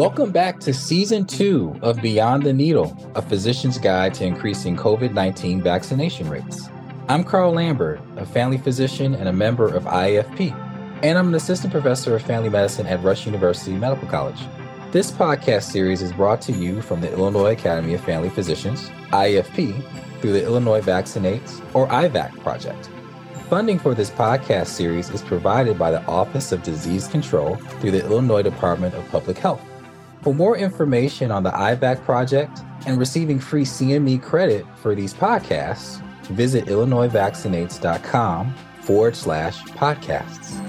Welcome back to season two of Beyond the Needle, a physician's guide to increasing COVID 19 vaccination rates. I'm Carl Lambert, a family physician and a member of IAFP, and I'm an assistant professor of family medicine at Rush University Medical College. This podcast series is brought to you from the Illinois Academy of Family Physicians, IAFP, through the Illinois Vaccinates, or IVAC project. Funding for this podcast series is provided by the Office of Disease Control through the Illinois Department of Public Health. For more information on the IVAC project and receiving free CME credit for these podcasts, visit illinoisvaccinates.com forward slash podcasts.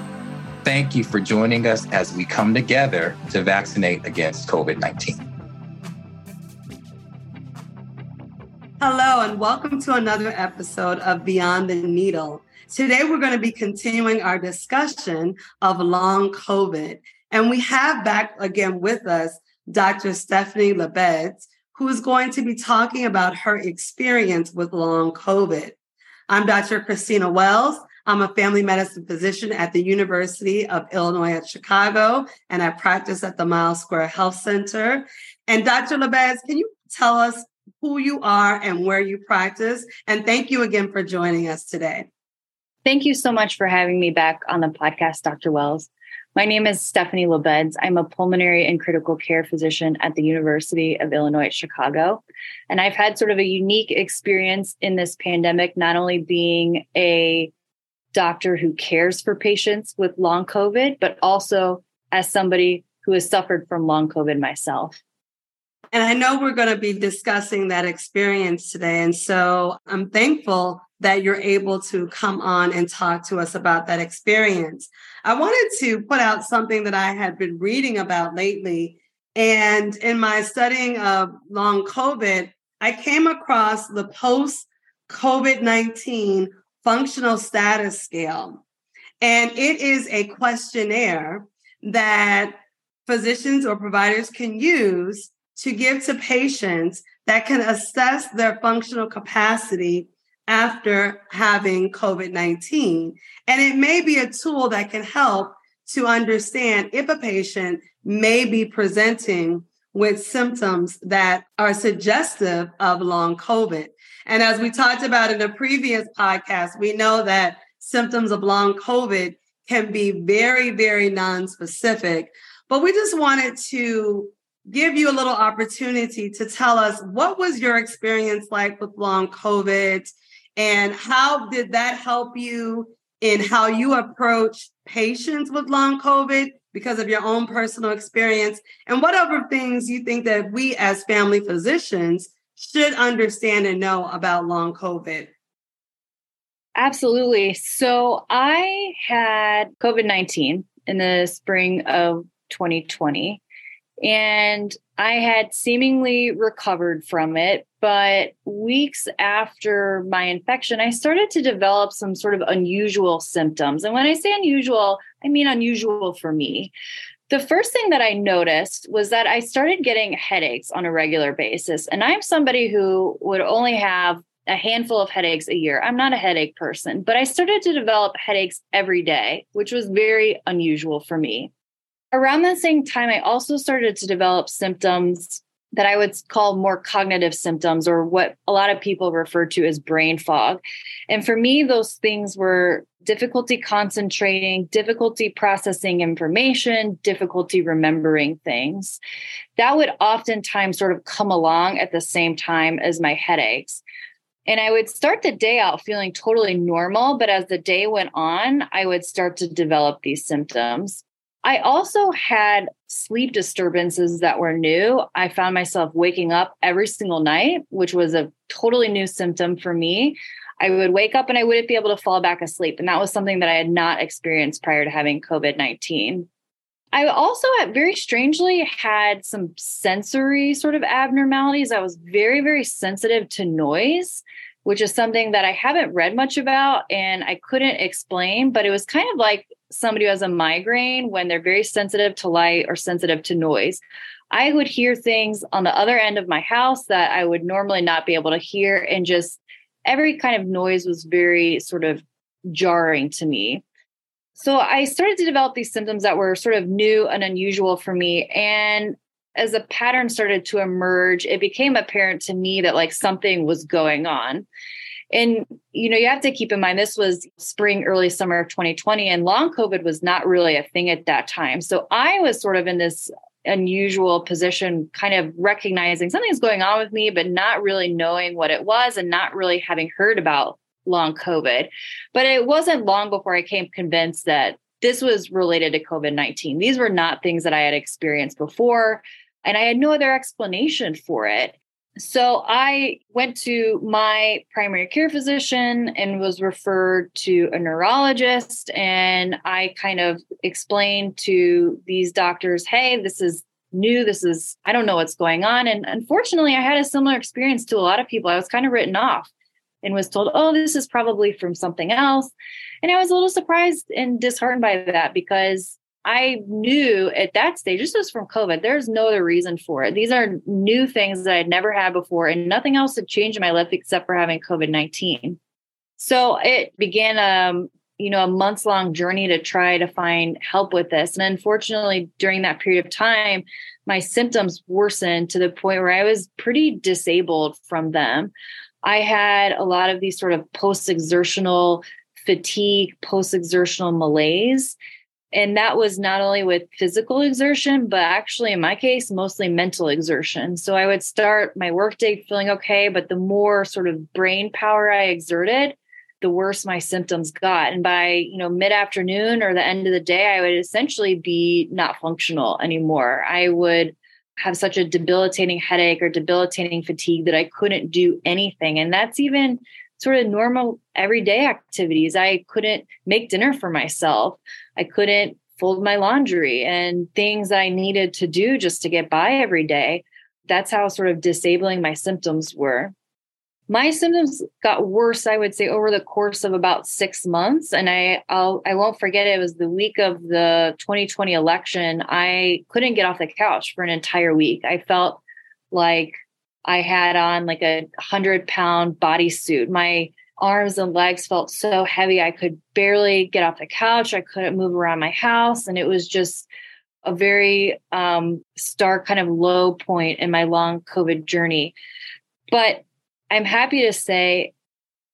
Thank you for joining us as we come together to vaccinate against COVID 19. Hello, and welcome to another episode of Beyond the Needle. Today, we're going to be continuing our discussion of long COVID. And we have back again with us Dr. Stephanie LaBedz, who is going to be talking about her experience with long COVID. I'm Dr. Christina Wells. I'm a family medicine physician at the University of Illinois at Chicago, and I practice at the Miles Square Health Center. And Dr. LaBedz, can you tell us who you are and where you practice? And thank you again for joining us today. Thank you so much for having me back on the podcast, Dr. Wells. My name is Stephanie LaBedz. I'm a pulmonary and critical care physician at the University of Illinois at Chicago. And I've had sort of a unique experience in this pandemic, not only being a doctor who cares for patients with long COVID, but also as somebody who has suffered from long COVID myself. And I know we're going to be discussing that experience today. And so I'm thankful that you're able to come on and talk to us about that experience. I wanted to put out something that I had been reading about lately. And in my studying of long COVID, I came across the post COVID 19 functional status scale. And it is a questionnaire that physicians or providers can use to give to patients that can assess their functional capacity after having COVID 19. And it may be a tool that can help to understand if a patient may be presenting with symptoms that are suggestive of long COVID. And as we talked about in a previous podcast, we know that symptoms of long COVID can be very, very non-specific. But we just wanted to give you a little opportunity to tell us what was your experience like with long COVID and how did that help you in how you approach patients with long COVID because of your own personal experience? And what other things you think that we as family physicians should understand and know about long COVID? Absolutely. So I had COVID 19 in the spring of 2020. And I had seemingly recovered from it, but weeks after my infection, I started to develop some sort of unusual symptoms. And when I say unusual, I mean unusual for me. The first thing that I noticed was that I started getting headaches on a regular basis. And I'm somebody who would only have a handful of headaches a year. I'm not a headache person, but I started to develop headaches every day, which was very unusual for me. Around the same time, I also started to develop symptoms that I would call more cognitive symptoms, or what a lot of people refer to as brain fog. And for me, those things were difficulty concentrating, difficulty processing information, difficulty remembering things. That would oftentimes sort of come along at the same time as my headaches. And I would start the day out feeling totally normal, but as the day went on, I would start to develop these symptoms. I also had sleep disturbances that were new. I found myself waking up every single night, which was a totally new symptom for me. I would wake up and I wouldn't be able to fall back asleep. And that was something that I had not experienced prior to having COVID 19. I also very strangely had some sensory sort of abnormalities. I was very, very sensitive to noise, which is something that I haven't read much about and I couldn't explain, but it was kind of like somebody who has a migraine when they're very sensitive to light or sensitive to noise. I would hear things on the other end of my house that I would normally not be able to hear. And just every kind of noise was very sort of jarring to me. So I started to develop these symptoms that were sort of new and unusual for me. And as a pattern started to emerge, it became apparent to me that like something was going on. And, you know, you have to keep in mind this was spring, early summer of 2020, and long COVID was not really a thing at that time. So I was sort of in this unusual position, kind of recognizing something's going on with me, but not really knowing what it was and not really having heard about long COVID. But it wasn't long before I came convinced that this was related to COVID 19. These were not things that I had experienced before, and I had no other explanation for it. So I went to my primary care physician and was referred to a neurologist. And I kind of explained to these doctors, hey, this is new. This is, I don't know what's going on. And unfortunately, I had a similar experience to a lot of people. I was kind of written off and was told, oh, this is probably from something else. And I was a little surprised and disheartened by that because I knew at that stage, this was from COVID, there's no other reason for it. These are new things that I'd never had before, and nothing else had changed in my life except for having COVID 19. So it began um, you know, a months long journey to try to find help with this. And unfortunately, during that period of time, my symptoms worsened to the point where I was pretty disabled from them. I had a lot of these sort of post exertional fatigue, post exertional malaise. And that was not only with physical exertion, but actually, in my case, mostly mental exertion. So I would start my workday feeling okay, but the more sort of brain power I exerted, the worse my symptoms got. And by, you know, mid afternoon or the end of the day, I would essentially be not functional anymore. I would have such a debilitating headache or debilitating fatigue that I couldn't do anything. And that's even sort of normal everyday activities. I couldn't make dinner for myself. I couldn't fold my laundry and things I needed to do just to get by every day. That's how sort of disabling my symptoms were. My symptoms got worse, I would say, over the course of about six months. And I I'll I won't forget it. it was the week of the 2020 election. I couldn't get off the couch for an entire week. I felt like I had on like a hundred pound bodysuit. My arms and legs felt so heavy. I could barely get off the couch. I couldn't move around my house. And it was just a very um, stark kind of low point in my long COVID journey. But I'm happy to say,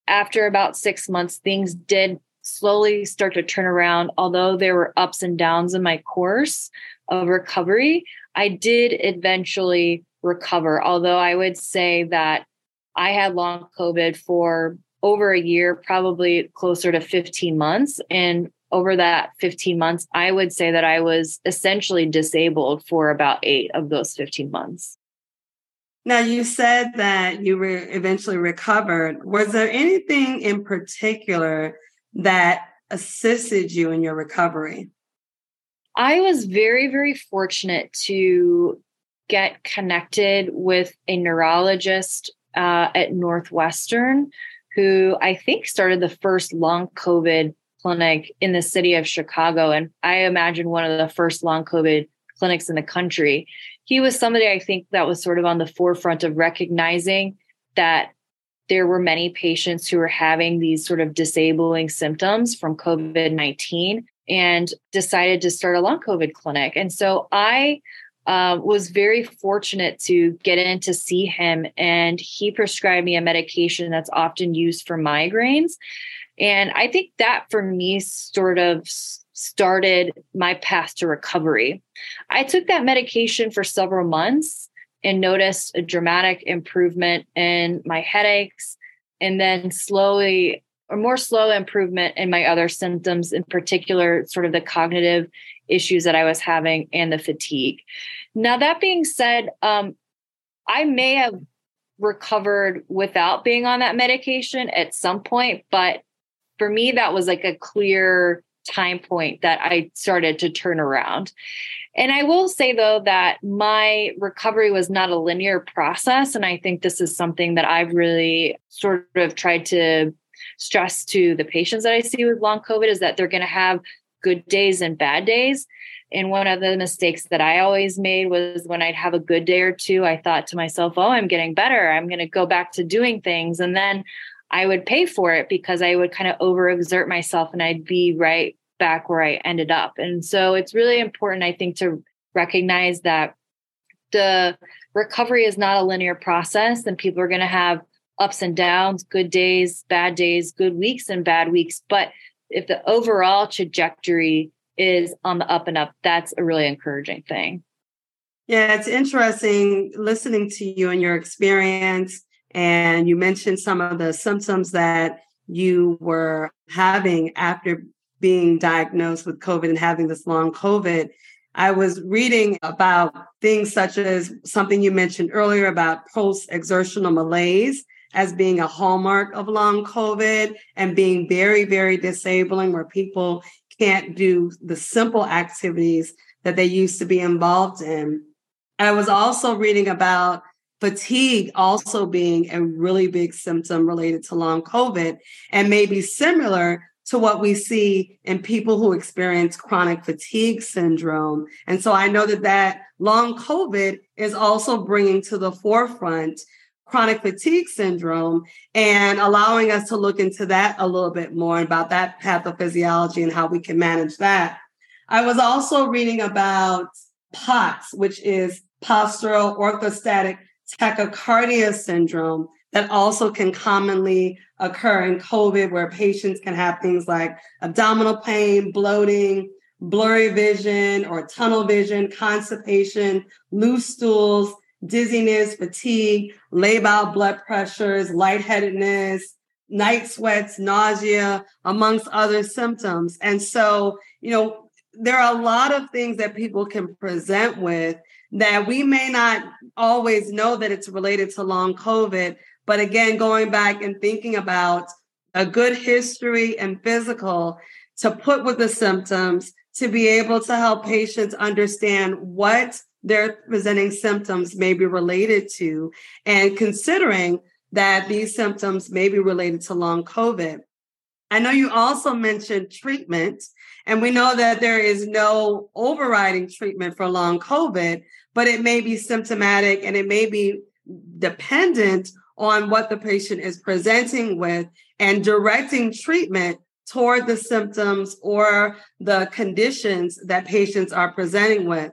after about six months, things did slowly start to turn around. Although there were ups and downs in my course of recovery, I did eventually recover. Although I would say that I had long COVID for over a year, probably closer to 15 months. And over that 15 months, I would say that I was essentially disabled for about eight of those 15 months. Now, you said that you were eventually recovered. Was there anything in particular that assisted you in your recovery? I was very, very fortunate to get connected with a neurologist uh, at Northwestern who I think started the first long COVID clinic in the city of Chicago. And I imagine one of the first long COVID clinics in the country. He was somebody I think that was sort of on the forefront of recognizing that there were many patients who were having these sort of disabling symptoms from COVID 19 and decided to start a long COVID clinic. And so I uh, was very fortunate to get in to see him, and he prescribed me a medication that's often used for migraines. And I think that for me sort of started my path to recovery. I took that medication for several months and noticed a dramatic improvement in my headaches, and then slowly or more slow improvement in my other symptoms, in particular, sort of the cognitive issues that I was having and the fatigue. Now, that being said, um, I may have recovered without being on that medication at some point, but for me, that was like a clear time point that I started to turn around. And I will say, though, that my recovery was not a linear process. And I think this is something that I've really sort of tried to stress to the patients that I see with long COVID is that they're going to have good days and bad days. And one of the mistakes that I always made was when I'd have a good day or two, I thought to myself, oh, I'm getting better. I'm going to go back to doing things. And then I would pay for it because I would kind of overexert myself and I'd be right back where I ended up. And so it's really important, I think, to recognize that the recovery is not a linear process and people are going to have ups and downs, good days, bad days, good weeks, and bad weeks. But if the overall trajectory is on the up and up, that's a really encouraging thing. Yeah, it's interesting listening to you and your experience. And you mentioned some of the symptoms that you were having after being diagnosed with COVID and having this long COVID. I was reading about things such as something you mentioned earlier about post exertional malaise as being a hallmark of long COVID and being very, very disabling, where people can't do the simple activities that they used to be involved in. I was also reading about fatigue also being a really big symptom related to long COVID and maybe similar to what we see in people who experience chronic fatigue syndrome. And so I know that that long COVID is also bringing to the forefront chronic fatigue syndrome and allowing us to look into that a little bit more about that pathophysiology and how we can manage that. I was also reading about POTS, which is postural orthostatic tachycardia syndrome that also can commonly occur in COVID, where patients can have things like abdominal pain, bloating, blurry vision or tunnel vision, constipation, loose stools, dizziness, fatigue, labile blood pressures, lightheadedness, night sweats, nausea, amongst other symptoms. And so, you know, there are a lot of things that people can present with that we may not always know that it's related to long COVID. But again, going back and thinking about a good history and physical to put with the symptoms to be able to help patients understand what their presenting symptoms may be related to, and considering that these symptoms may be related to long COVID. I know you also mentioned treatment, and we know that there is no overriding treatment for long COVID, but it may be symptomatic and it may be dependent on what the patient is presenting with and directing treatment toward the symptoms or the conditions that patients are presenting with.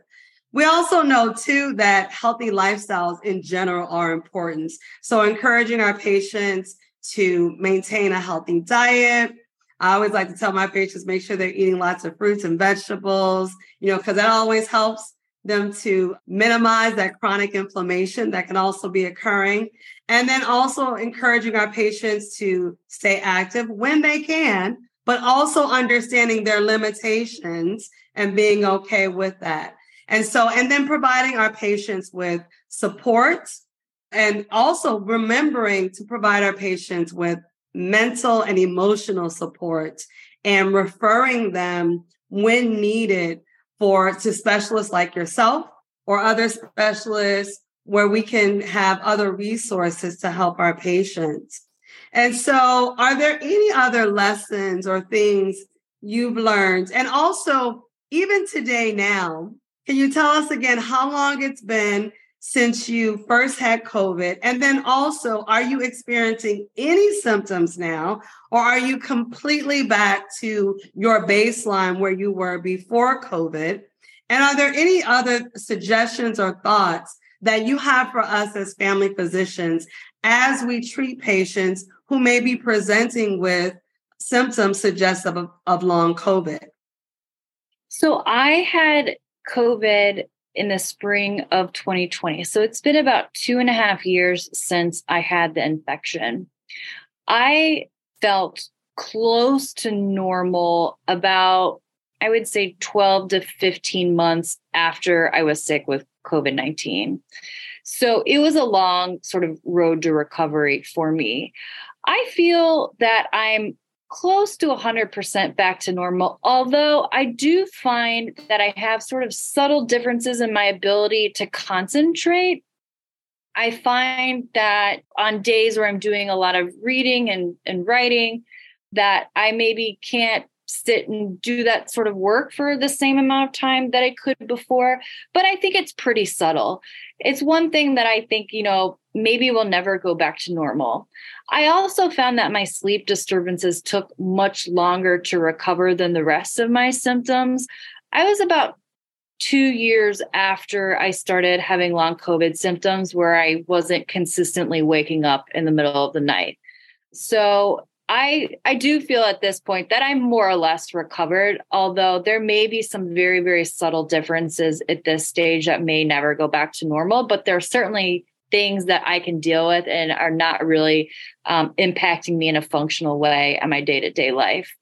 We also know too that healthy lifestyles in general are important. So encouraging our patients to maintain a healthy diet. I always like to tell my patients make sure they're eating lots of fruits and vegetables, you know, because that always helps them to minimize that chronic inflammation that can also be occurring. And then also encouraging our patients to stay active when they can, but also understanding their limitations and being okay with that. And so, and then providing our patients with support and also remembering to provide our patients with mental and emotional support and referring them when needed for to specialists like yourself or other specialists where we can have other resources to help our patients. And so, are there any other lessons or things you've learned? And also, even today now, can you tell us again how long it's been since you first had COVID? And then also, are you experiencing any symptoms now, or are you completely back to your baseline where you were before COVID? And are there any other suggestions or thoughts that you have for us as family physicians as we treat patients who may be presenting with symptoms suggestive of, of long COVID? So I had COVID in the spring of 2020. So it's been about two and a half years since I had the infection. I felt close to normal about, I would say, 12 to 15 months after I was sick with COVID 19. So it was a long sort of road to recovery for me. I feel that I'm close to 100% back to normal. Although I do find that I have sort of subtle differences in my ability to concentrate. I find that on days where I'm doing a lot of reading and, and writing, that I maybe can't sit and do that sort of work for the same amount of time that I could before. But I think it's pretty subtle. It's one thing that I think, you know, maybe we'll never go back to normal. I also found that my sleep disturbances took much longer to recover than the rest of my symptoms. I was about two years after I started having long COVID symptoms where I wasn't consistently waking up in the middle of the night. So I I do feel at this point that I'm more or less recovered, although there may be some very very subtle differences at this stage that may never go back to normal. But there certainly things that I can deal with and are not really um, impacting me in a functional way in my day to day life.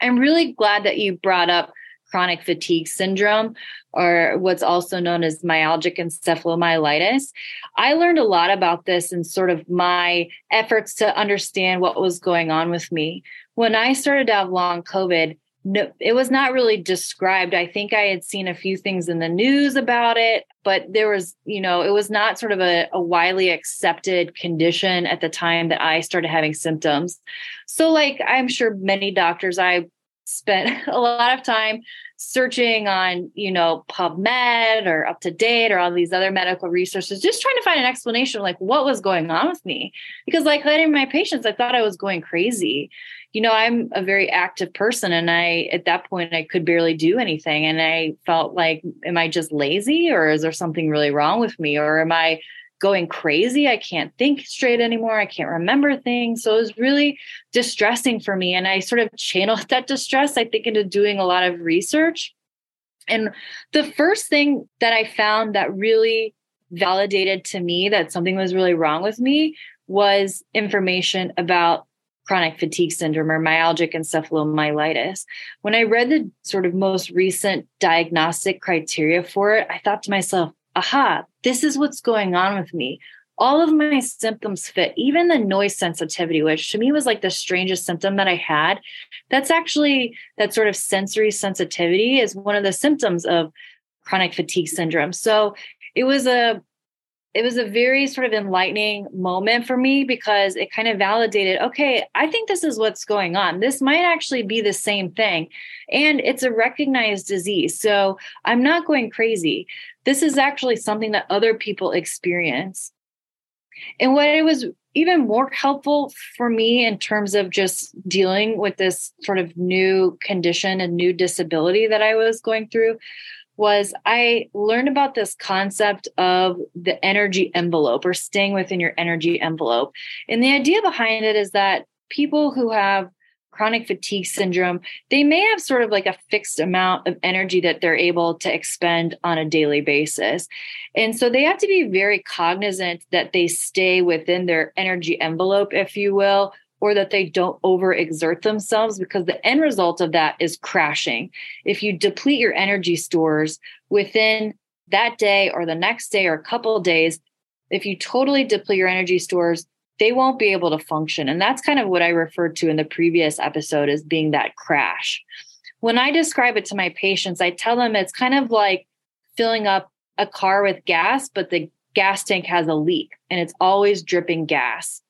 I'm really glad that you brought up chronic fatigue syndrome, or what's also known as myalgic encephalomyelitis. I learned a lot about this in sort of my efforts to understand what was going on with me. When I started to have long COVID, no, it was not really described. I think I had seen a few things in the news about it, but there was, you know, it was not sort of a, a widely accepted condition at the time that I started having symptoms. So, like I'm sure many doctors, I spent a lot of time searching on, you know, PubMed or UpToDate or all these other medical resources, just trying to find an explanation of like what was going on with me. Because like letting my patients, I thought I was going crazy. You know, I'm a very active person and I at that point I could barely do anything. And I felt like, am I just lazy or is there something really wrong with me? Or am I going crazy. I can't think straight anymore. I can't remember things. So it was really distressing for me. And I sort of channeled that distress, I think, into doing a lot of research. And the first thing that I found that really validated to me that something was really wrong with me was information about chronic fatigue syndrome or myalgic encephalomyelitis. When I read the sort of most recent diagnostic criteria for it, I thought to myself, aha, this is what's going on with me. All of my symptoms fit, even the noise sensitivity, which to me was like the strangest symptom that I had. That's actually that sort of sensory sensitivity is one of the symptoms of chronic fatigue syndrome. So it was a it was a very sort of enlightening moment for me because it kind of validated okay i think this is what's going on. This might actually be the same thing and it's a recognized disease so i'm not going crazy. This is actually something that other people experience. And what it was even more helpful for me in terms of just dealing with this sort of new condition and new disability that i was going through was I learned about this concept of the energy envelope or staying within your energy envelope. And the idea behind it is that people who have chronic fatigue syndrome, they may have sort of like a fixed amount of energy that they're able to expend on a daily basis. And so they have to be very cognizant that they stay within their energy envelope, if you will, or that they don't overexert themselves because the end result of that is crashing. If you deplete your energy stores within that day or the next day or a couple days, if you totally deplete your energy stores, they won't be able to function. And that's kind of what I referred to in the previous episode as being that crash. When I describe it to my patients, I tell them it's kind of like filling up a car with gas, but the gas tank has a leak and it's always dripping gas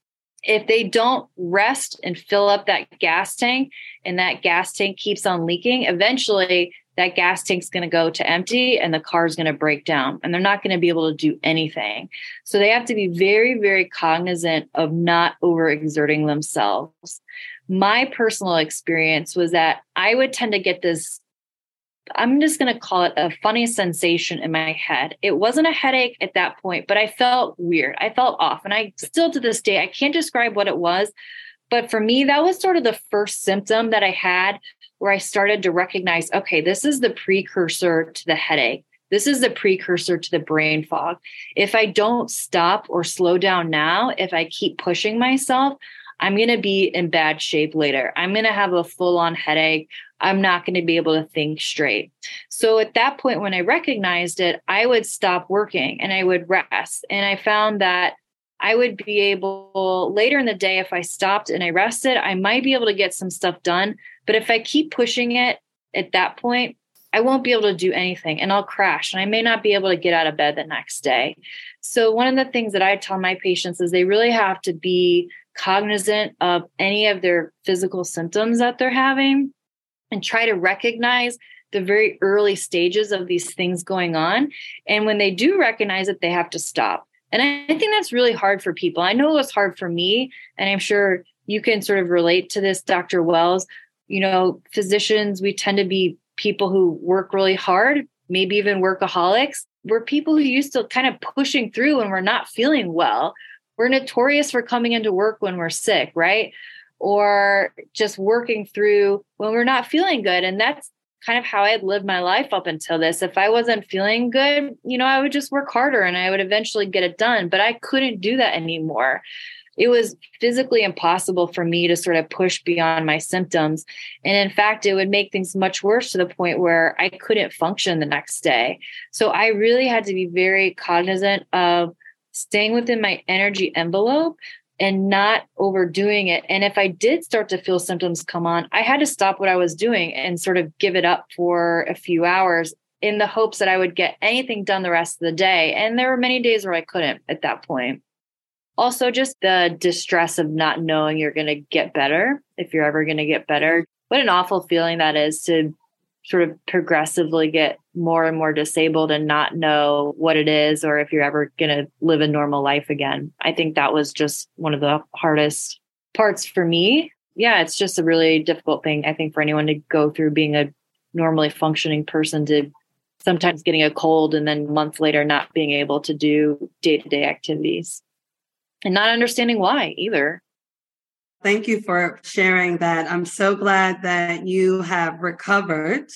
if they don't rest and fill up that gas tank and that gas tank keeps on leaking, eventually that gas tank's going to go to empty and the car is going to break down and they're not going to be able to do anything. So they have to be very, very cognizant of not overexerting themselves. My personal experience was that I would tend to get this I'm just going to call it a funny sensation in my head. It wasn't a headache at that point, but I felt weird. I felt off. And I still to this day, I can't describe what it was. But for me, that was sort of the first symptom that I had where I started to recognize okay, this is the precursor to the headache. This is the precursor to the brain fog. If I don't stop or slow down now, if I keep pushing myself, I'm going to be in bad shape later. I'm going to have a full on headache. I'm not going to be able to think straight. So at that point, when I recognized it, I would stop working and I would rest. And I found that I would be able later in the day, if I stopped and I rested, I might be able to get some stuff done. But if I keep pushing it at that point, I won't be able to do anything and I'll crash and I may not be able to get out of bed the next day. So, one of the things that I tell my patients is they really have to be cognizant of any of their physical symptoms that they're having and try to recognize the very early stages of these things going on. And when they do recognize it, they have to stop. And I, think that's really hard for people. I know it was hard for me, and I'm sure you can sort of relate to this, Dr. Wells. You know, physicians, we tend to be people who work really hard maybe even workaholics, we're people who used to kind of pushing through when we're not feeling well. We're notorious for coming into work when we're sick, right? Or just working through when we're not feeling good. And that's kind of how I had lived my life up until this. If I wasn't feeling good, you know, I would just work harder and I would eventually get it done. But I couldn't do that anymore. It was physically impossible for me to sort of push beyond my symptoms. And in fact, it would make things much worse to the point where I couldn't function the next day. So I really had to be very cognizant of staying within my energy envelope and not overdoing it. And if I did start to feel symptoms come on, I had to stop what I was doing and sort of give it up for a few hours in the hopes that I would get anything done the rest of the day. And there were many days where I couldn't at that point. Also, just the distress of not knowing you're going to get better, if you're ever going to get better. What an awful feeling that is to sort of progressively get more and more disabled and not know what it is or if you're ever going to live a normal life again. I think that was just one of the hardest parts for me. Yeah, it's just a really difficult thing, I think, for anyone to go through being a normally functioning person to sometimes getting a cold and then months later not being able to do day to day activities and not understanding why either. Thank you for sharing that. I'm so glad that you have recovered.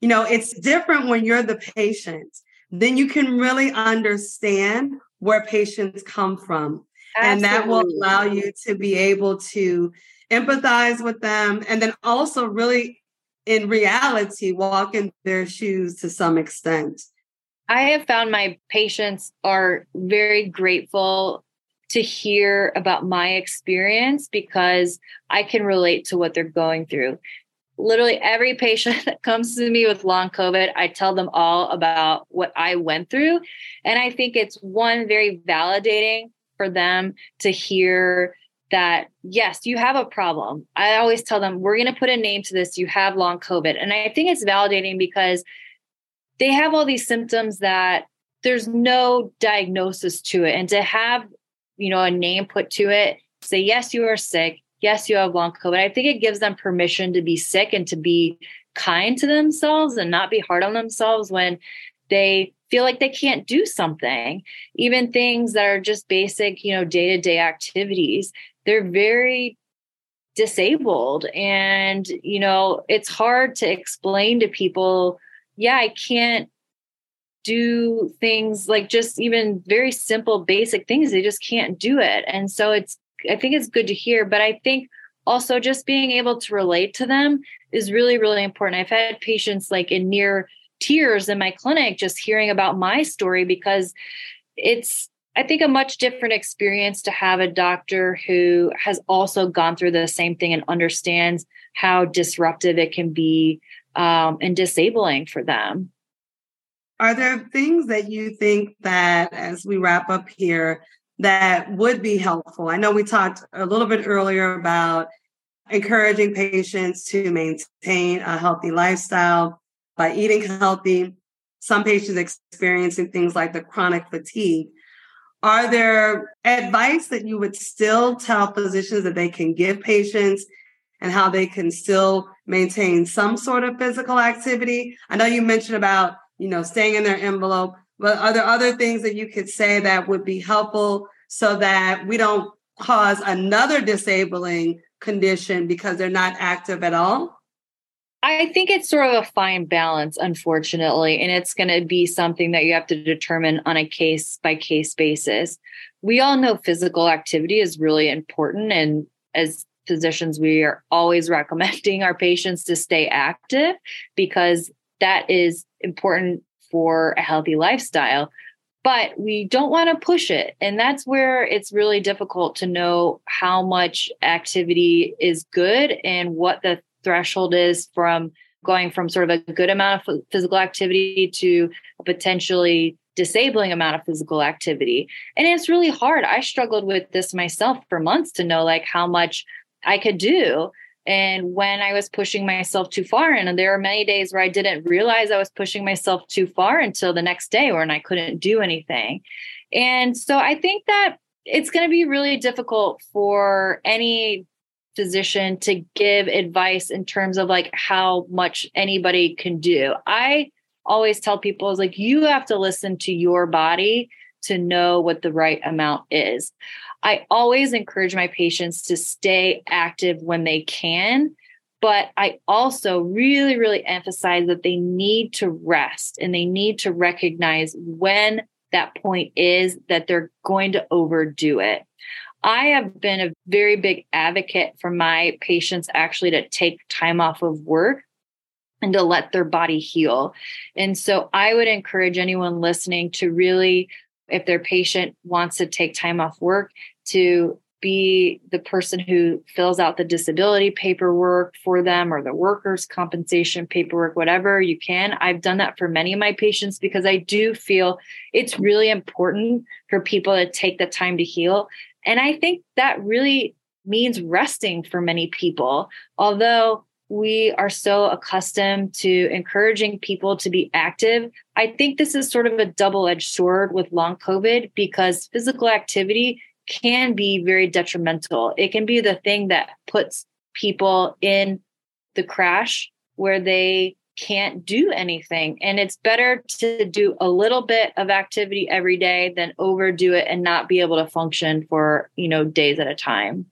You know, it's different when you're the patient. Then you can really understand where patients come from. Absolutely. And that will allow you to be able to empathize with them and then also really in reality walk in their shoes to some extent. I have found my patients are very grateful to hear about my experience because I can relate to what they're going through. Literally every patient that comes to me with long COVID, I tell them all about what I went through. And I think it's one very validating for them to hear that, yes, you have a problem. I always tell them, we're going to put a name to this. You have long COVID. And I think it's validating because they have all these symptoms that there's no diagnosis to it. And to have you know, a name put to it, say, yes, you are sick. Yes, you have long COVID. I think it gives them permission to be sick and to be kind to themselves and not be hard on themselves when they feel like they can't do something. Even things that are just basic, you know, day to day activities, they're very disabled. And, you know, it's hard to explain to people, yeah, I can't do things like just even very simple basic things they just can't do it and so it's i think it's good to hear but i think also just being able to relate to them is really really important. I've had patients like in near tears in my clinic just hearing about my story because it's i think a much different experience to have a doctor who has also gone through the same thing and understands how disruptive it can be um, and disabling for them. Are there things that you think that as we wrap up here that would be helpful? I know we talked a little bit earlier about encouraging patients to maintain a healthy lifestyle by eating healthy. Some patients experiencing things like the chronic fatigue. Are there advice that you would still tell physicians that they can give patients and how they can still maintain some sort of physical activity? I know you mentioned about you know, staying in their envelope. But are there other things that you could say that would be helpful so that we don't cause another disabling condition because they're not active at all? I think it's sort of a fine balance, unfortunately, and it's going to be something that you have to determine on a case by case basis. We all know physical activity is really important. And as physicians, we are always recommending our patients to stay active because that is important for a healthy lifestyle but we don't want to push it. And that's where it's really difficult to know how much activity is good and what the threshold is from going from sort of a good amount of physical activity to a potentially disabling amount of physical activity. And it's really hard. I struggled with this myself for months to know like how much i could do and when I was pushing myself too far, and there were many days where I didn't realize I was pushing myself too far until the next day when I couldn't do anything. And so I think that it's going to be really difficult for any physician to give advice in terms of like how much anybody can do. I always tell people is like, you have to listen to your body to know what the right amount is. I always encourage my patients to stay active when they can, but I also really, really emphasize that they need to rest and they need to recognize when that point is that they're going to overdo it. I have been a very big advocate for my patients actually to take time off of work and to let their body heal. And so I would encourage anyone listening to really, if their patient wants to take time off work, to be the person who fills out the disability paperwork for them or the workers' compensation paperwork, whatever you can. I've done that for many of my patients because I do feel it's really important for people to take the time to heal. And I think that really means resting for many people. Although we are so accustomed to encouraging people to be active. I think this is sort of a double edged sword with long COVID because physical activity can be very detrimental. It can be the thing that puts people in the crash where they can't do anything. And it's better to do a little bit of activity every day than overdo it and not be able to function for, you know, days at a time.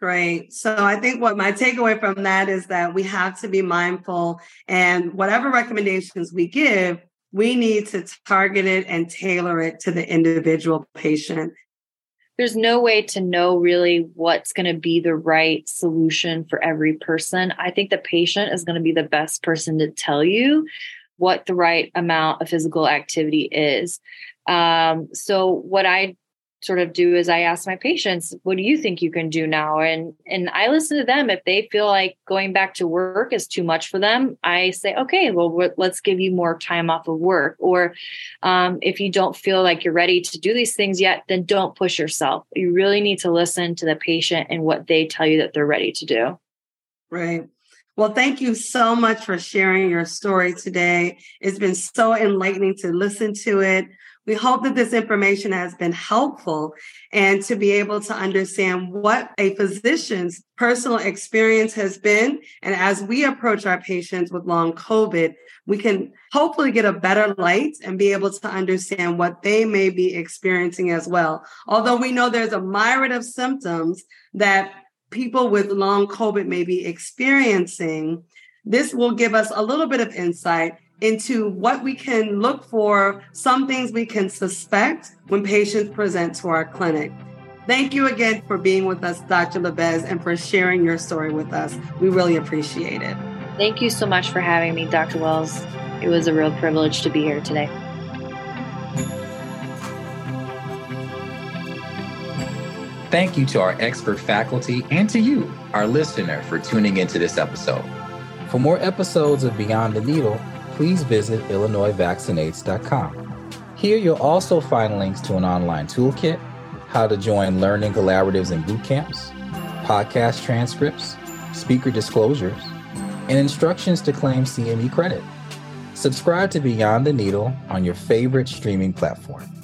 Great. So I think what my takeaway from that is that we have to be mindful and whatever recommendations we give, we need to target it and tailor it to the individual patient. There's no way to know really what's going to be the right solution for every person. I think the patient is going to be the best person to tell you what the right amount of physical activity is. Um, so, what I sort of do is I ask my patients, what do you think you can do now? And and I listen to them. If they feel like going back to work is too much for them, I say, okay, well, let's give you more time off of work. Or um, if you don't feel like you're ready to do these things yet, then don't push yourself. You really need to listen to the patient and what they tell you that they're ready to do. Right. Well, thank you so much for sharing your story today. It's been so enlightening to listen to it. We hope that this information has been helpful and to be able to understand what a physician's personal experience has been. And as we approach our patients with long COVID, we can hopefully get a better light and be able to understand what they may be experiencing as well. Although we know there's a myriad of symptoms that people with long COVID may be experiencing, this will give us a little bit of insight into what we can look for, some things we can suspect when patients present to our clinic. Thank you again for being with us, Dr. LaBedz, and for sharing your story with us. We really appreciate it. Thank you so much for having me, Dr. Wells. It was a real privilege to be here today. Thank you to our expert faculty and to you, our listener, for tuning into this episode. For more episodes of Beyond the Needle, please visit IllinoisVaccinates.com. Here you'll also find links to an online toolkit, how to join learning collaboratives and boot camps, podcast transcripts, speaker disclosures, and instructions to claim CME credit. Subscribe to Beyond the Needle on your favorite streaming platform.